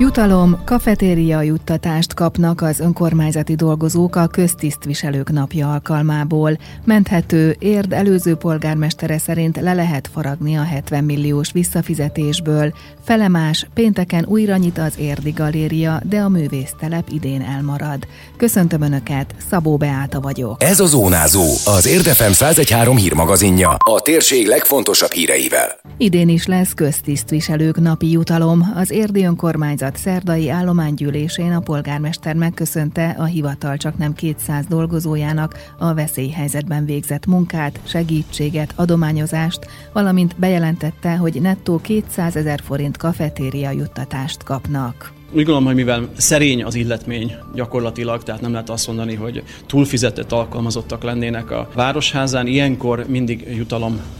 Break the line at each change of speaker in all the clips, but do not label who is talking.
Jutalom, kafetéria juttatást kapnak az önkormányzati dolgozók a köztisztviselők napja alkalmából. Menthető érd előző polgármestere szerint le lehet faragni a 70 milliós visszafizetésből. Felemás, pénteken újra nyit az Érdi Galéria, de a művésztelep idén elmarad. Köszöntöm Önöket, Szabó Beáta vagyok.
Ez a Zónázó, az Érdefem 113 hírmagazinja, a térség legfontosabb híreivel.
Idén is lesz köztisztviselők napi jutalom. Az Érdi önkormányzat szerdai állománygyűlésén a polgármester megköszönte a hivatal csak nem 200 dolgozójának a veszélyhelyzetben végzett munkát, segítséget, adományozást, valamint bejelentette, hogy nettó 200 ezer forint kafetéria juttatást kapnak.
Úgy gondolom, hogy mivel szerény az illetmény gyakorlatilag, tehát nem lehet azt mondani, hogy túlfizetett alkalmazottak lennének a városházán, ilyenkor mindig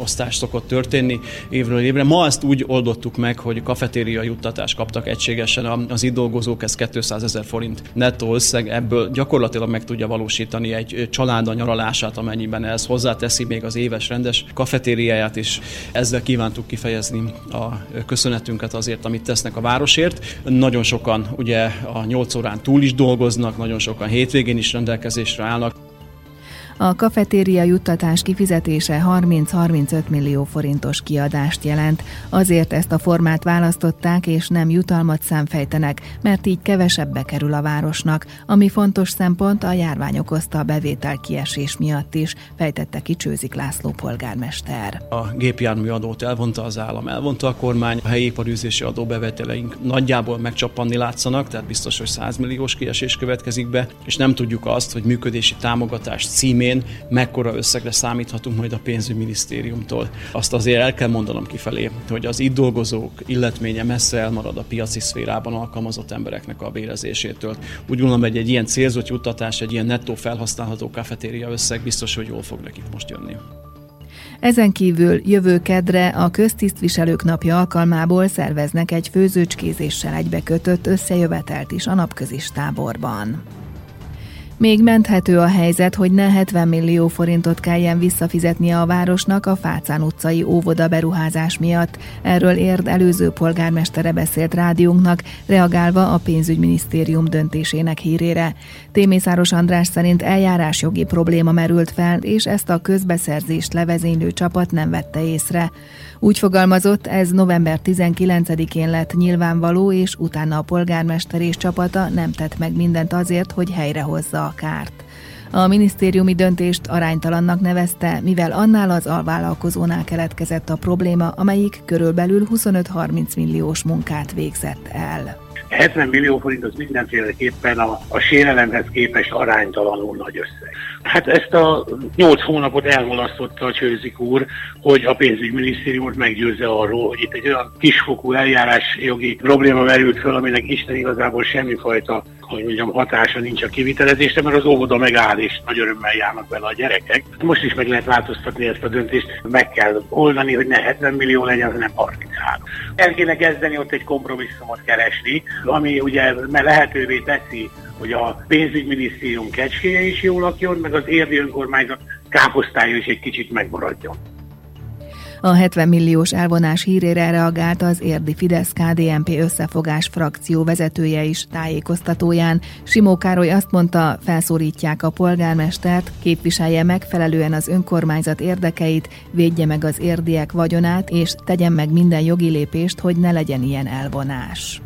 jutalomosztás szokott történni évről évre. Ma ezt úgy oldottuk meg, hogy kafetéria juttatást kaptak egységesen az itt dolgozók, ez 200 ezer forint nettó összeg, ebből gyakorlatilag meg tudja valósítani egy család a nyaralását, amennyiben ez hozzáteszi még az éves rendes kafetériáját, és ezzel kívántuk kifejezni a köszönetünket azért, amit tesznek a városért. Nagyon sokan ugye a 8 órán túl is dolgoznak, nagyon sokan hétvégén is rendelkezésre állnak.
A kafetéria juttatás kifizetése 30-35 millió forintos kiadást jelent. Azért ezt a formát választották, és nem jutalmat számfejtenek, mert így kevesebbe kerül a városnak, ami fontos szempont a járvány okozta a bevétel kiesés miatt is, fejtette ki Csőzik László polgármester.
A gépjármű adót elvonta az állam, elvonta a kormány, a helyi iparűzési adóbeveteleink nagyjából megcsappanni látszanak, tehát biztos, hogy 100 milliós kiesés következik be, és nem tudjuk azt, hogy működési támogatás címén idején mekkora összegre számíthatunk majd a pénzügyminisztériumtól. Azt azért el kell mondanom kifelé, hogy az itt dolgozók illetménye messze elmarad a piaci szférában alkalmazott embereknek a bérezésétől. Úgy gondolom, hogy egy ilyen célzott juttatás, egy ilyen nettó felhasználható kafetéria összeg biztos, hogy jól fog nekik most jönni.
Ezen kívül jövő kedre a köztisztviselők napja alkalmából szerveznek egy főzőcskézéssel egybekötött összejövetelt is a napközis táborban. Még menthető a helyzet, hogy ne 70 millió forintot kelljen visszafizetnie a városnak a Fácán utcai óvoda beruházás miatt. Erről érd előző polgármestere beszélt rádiónknak, reagálva a pénzügyminisztérium döntésének hírére. Témészáros András szerint eljárásjogi probléma merült fel, és ezt a közbeszerzést levezénylő csapat nem vette észre. Úgy fogalmazott, ez november 19-én lett nyilvánvaló, és utána a polgármester és csapata nem tett meg mindent azért, hogy helyrehozza a kárt. A minisztériumi döntést aránytalannak nevezte, mivel annál az alvállalkozónál keletkezett a probléma, amelyik körülbelül 25-30 milliós munkát végzett el.
70 millió forint az mindenféleképpen a, a sérelemhez képest aránytalanul nagy összeg. Hát ezt a 8 hónapot elmulasztotta a Csőzik úr, hogy a pénzügyminisztériumot meggyőzze arról, hogy itt egy olyan kisfokú eljárás jogi probléma merült föl, aminek Isten igazából semmifajta hogy mondjam, hatása nincs a kivitelezésre, mert az óvoda megáll, és nagy örömmel járnak vele a gyerekek. Most is meg lehet változtatni ezt a döntést, meg kell oldani, hogy ne 70 millió legyen, hanem 33. El kéne kezdeni ott egy kompromisszumot keresni, ami ugye lehetővé teszi, hogy a pénzügyminisztérium kecskéje is jól lakjon, meg az érdi önkormányzat káposztája is egy kicsit megmaradjon.
A 70 milliós elvonás hírére reagált az érdi fidesz KDNP összefogás frakció vezetője is tájékoztatóján. Simó Károly azt mondta, felszólítják a polgármestert, képviselje megfelelően az önkormányzat érdekeit, védje meg az érdiek vagyonát, és tegyen meg minden jogi lépést, hogy ne legyen ilyen elvonás.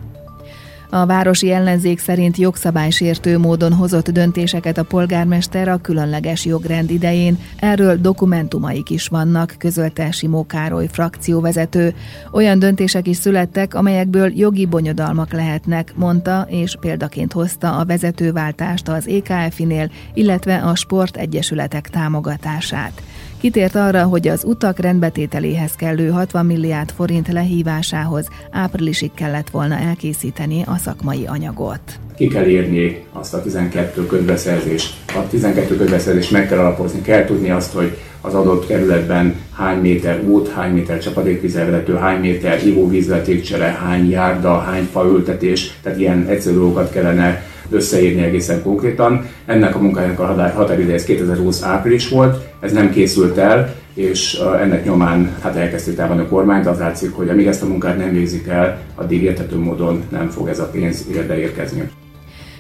A városi ellenzék szerint jogszabálysértő módon hozott döntéseket a polgármester a különleges jogrend idején. Erről dokumentumaik is vannak, közölte Simó Károly frakcióvezető. Olyan döntések is születtek, amelyekből jogi bonyodalmak lehetnek, mondta, és példaként hozta a vezetőváltást az EKF-nél, illetve a sportegyesületek támogatását. Kitért arra, hogy az utak rendbetételéhez kellő 60 milliárd forint lehívásához áprilisig kellett volna elkészíteni a szakmai anyagot.
Ki kell írni azt a 12 közbeszerzést. A 12 közbeszerzést meg kell alapozni, kell tudni azt, hogy az adott kerületben hány méter út, hány méter csapadékvízelvezető, hány méter ivóvízletékcsere, hány járda, hány faültetés, tehát ilyen egyszerű dolgokat kellene összeírni egészen konkrétan. Ennek a munkájának a határideje 2020 április volt, ez nem készült el, és ennek nyomán hát elkezdték támadni a kormányt, az látszik, hogy amíg ezt a munkát nem végzik el, addig értető módon nem fog ez a pénz érde érkezni.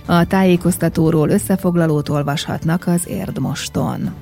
A tájékoztatóról összefoglalót olvashatnak az Érdmoston.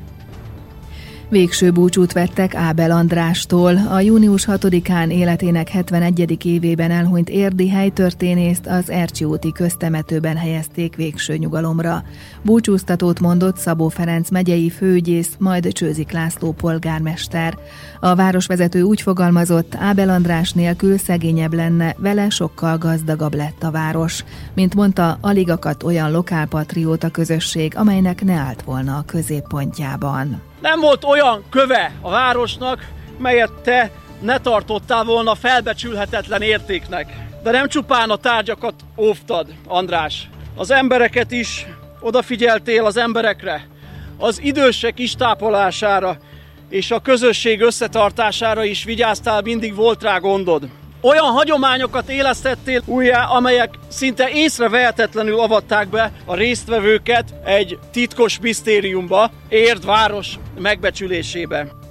Végső búcsút vettek Ábel Andrástól. A június 6-án életének 71. évében elhunyt érdi helytörténészt az Ercsi úti köztemetőben helyezték végső nyugalomra. Búcsúztatót mondott Szabó Ferenc megyei főügyész, majd Csőzik László polgármester. A városvezető úgy fogalmazott, Ábel András nélkül szegényebb lenne, vele sokkal gazdagabb lett a város. Mint mondta, alig akadt olyan lokálpatrióta közösség, amelynek ne állt volna a középpontjában.
Nem volt olyan köve a városnak, melyet te ne tartottál volna felbecsülhetetlen értéknek. De nem csupán a tárgyakat óvtad, András. Az embereket is odafigyeltél az emberekre, az idősek istápolására és a közösség összetartására is vigyáztál, mindig volt rá gondod olyan hagyományokat élesztettél újjá, amelyek szinte észrevehetetlenül avatták be a résztvevőket egy titkos misztériumba, Érd város megbecsülésébe.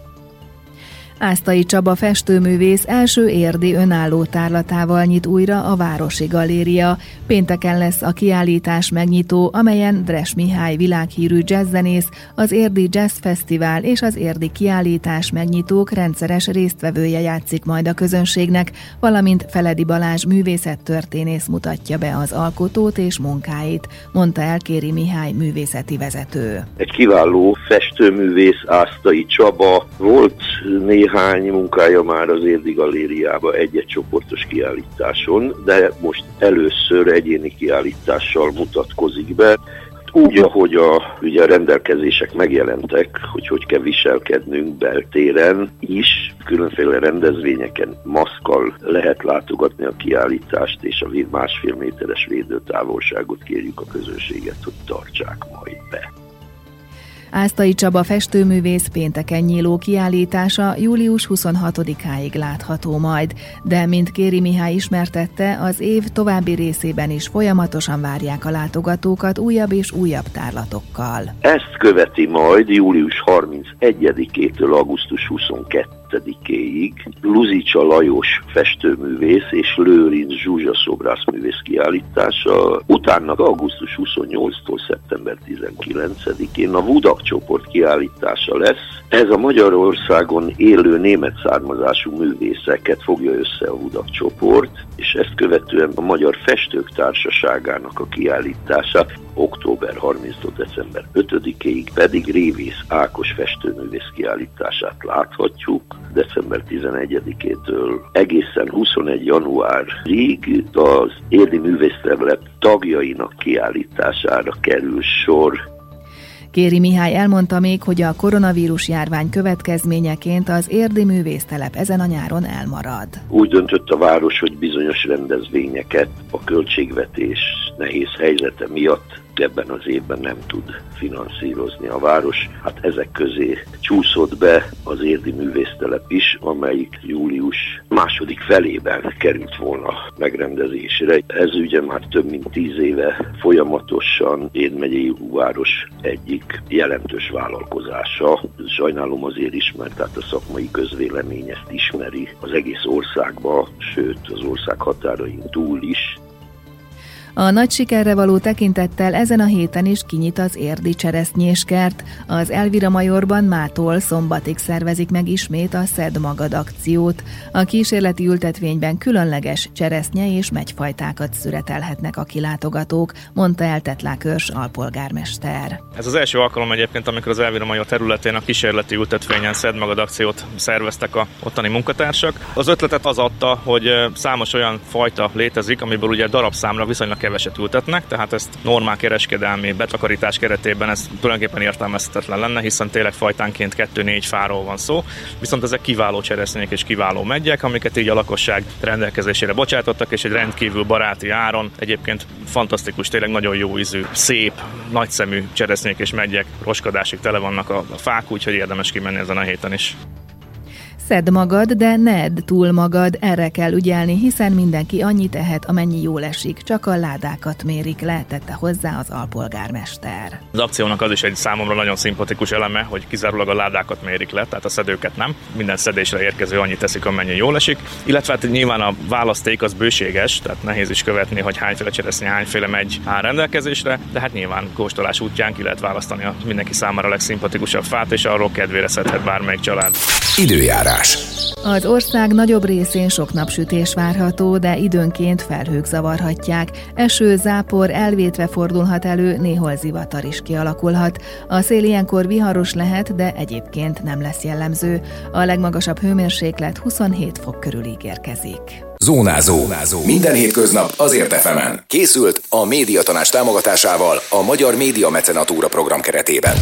Ásztai Csaba festőművész első érdi önálló tárlatával nyit újra a Városi Galéria. Pénteken lesz a kiállítás megnyitó, amelyen Dres Mihály világhírű jazzzenész, az Érdi Jazz Fesztivál és az Érdi kiállítás megnyitók rendszeres résztvevője játszik majd a közönségnek, valamint Feledi Balázs művészettörténész mutatja be az alkotót és munkáit, mondta el Kéri Mihály művészeti vezető.
Egy kiváló festőművész Ásztai Csaba volt néhány munkája már az Érdi Galériába egy-egy csoportos kiállításon, de most először egyéni kiállítással mutatkozik be. Úgy, ahogy a, ugye a rendelkezések megjelentek, hogy hogy kell viselkednünk beltéren is, különféle rendezvényeken maszkal lehet látogatni a kiállítást, és a másfél méteres védőtávolságot kérjük a közönséget, hogy tartsák majd be.
Ásztai Csaba festőművész pénteken nyíló kiállítása július 26-áig látható majd, de mint Kéri Mihály ismertette, az év további részében is folyamatosan várják a látogatókat újabb és újabb tárlatokkal.
Ezt követi majd július 31-től augusztus 22 2-éig Luzicsa Lajos festőművész és Lőrinc Zsuzsa szobrászművész kiállítása, utána augusztus 28-tól szeptember 19-én a Vudak csoport kiállítása lesz. Ez a Magyarországon élő német származású művészeket fogja össze a Vudak csoport, és ezt követően a Magyar Festők Társaságának a kiállítása október 30-tól december 5-ig pedig Révész Ákos festőművész kiállítását láthatjuk december 11-től egészen 21 januárig az Érdi Művészterület tagjainak kiállítására kerül sor
Kéri Mihály elmondta még, hogy a koronavírus járvány következményeként az érdi művésztelep ezen a nyáron elmarad.
Úgy döntött a város, hogy bizonyos rendezvényeket a költségvetés nehéz helyzete miatt ebben az évben nem tud finanszírozni a város. Hát ezek közé csúszott be az érdi művésztelep is, amelyik július második felében került volna megrendezésre. Ez ugye már több mint tíz éve folyamatosan Érd megyei város egyik jelentős vállalkozása. Sajnálom azért is, mert tehát a szakmai közvélemény ezt ismeri az egész országba, sőt az ország határain túl is.
A nagy sikerre való tekintettel ezen a héten is kinyit az érdi cseresznyéskert. Az Elvira Majorban mától szombatig szervezik meg ismét a Szed Magad akciót. A kísérleti ültetvényben különleges cseresznye és megyfajtákat szüretelhetnek a kilátogatók, mondta el Tetlákörs alpolgármester.
Ez az első alkalom egyébként, amikor az Elvira Major területén a kísérleti ültetvényen Szed Magad akciót szerveztek a ottani munkatársak. Az ötletet az adta, hogy számos olyan fajta létezik, amiből ugye darabszámra viszonylag keveset ültetnek, tehát ezt normál kereskedelmi betakarítás keretében ez tulajdonképpen értelmezhetetlen lenne, hiszen tényleg fajtánként 2-4 fáról van szó, viszont ezek kiváló cseresznyék és kiváló megyek, amiket így a lakosság rendelkezésére bocsátottak, és egy rendkívül baráti áron, egyébként fantasztikus, tényleg nagyon jó ízű, szép, nagyszemű cseresznyék és megyek, roskadásig tele vannak a, fák, úgyhogy érdemes kimenni ezen a héten is.
Szedd magad, de ne edd túl magad, erre kell ügyelni, hiszen mindenki annyit ehet, amennyi jól esik, csak a ládákat mérik le, tette hozzá az alpolgármester.
Az akciónak az is egy számomra nagyon szimpatikus eleme, hogy kizárólag a ládákat mérik le, tehát a szedőket nem. Minden szedésre érkező annyit teszik, amennyi jól esik. Illetve hát nyilván a választék az bőséges, tehát nehéz is követni, hogy hányféle cseresznye, hányféle megy áll rendelkezésre, de hát nyilván kóstolás útján ki lehet választani a mindenki számára a legszimpatikusabb fát, és arról kedvére szedhet bármelyik család.
Időjárás.
Az ország nagyobb részén sok napsütés várható, de időnként felhők zavarhatják. Eső, zápor elvétve fordulhat elő, néhol zivatar is kialakulhat. A szél ilyenkor viharos lehet, de egyébként nem lesz jellemző. A legmagasabb hőmérséklet 27 fok körül ígérkezik.
Zónázó. Zónázó. Minden hétköznap azért efemen. Készült a médiatanás támogatásával a Magyar Média Mecenatúra program keretében.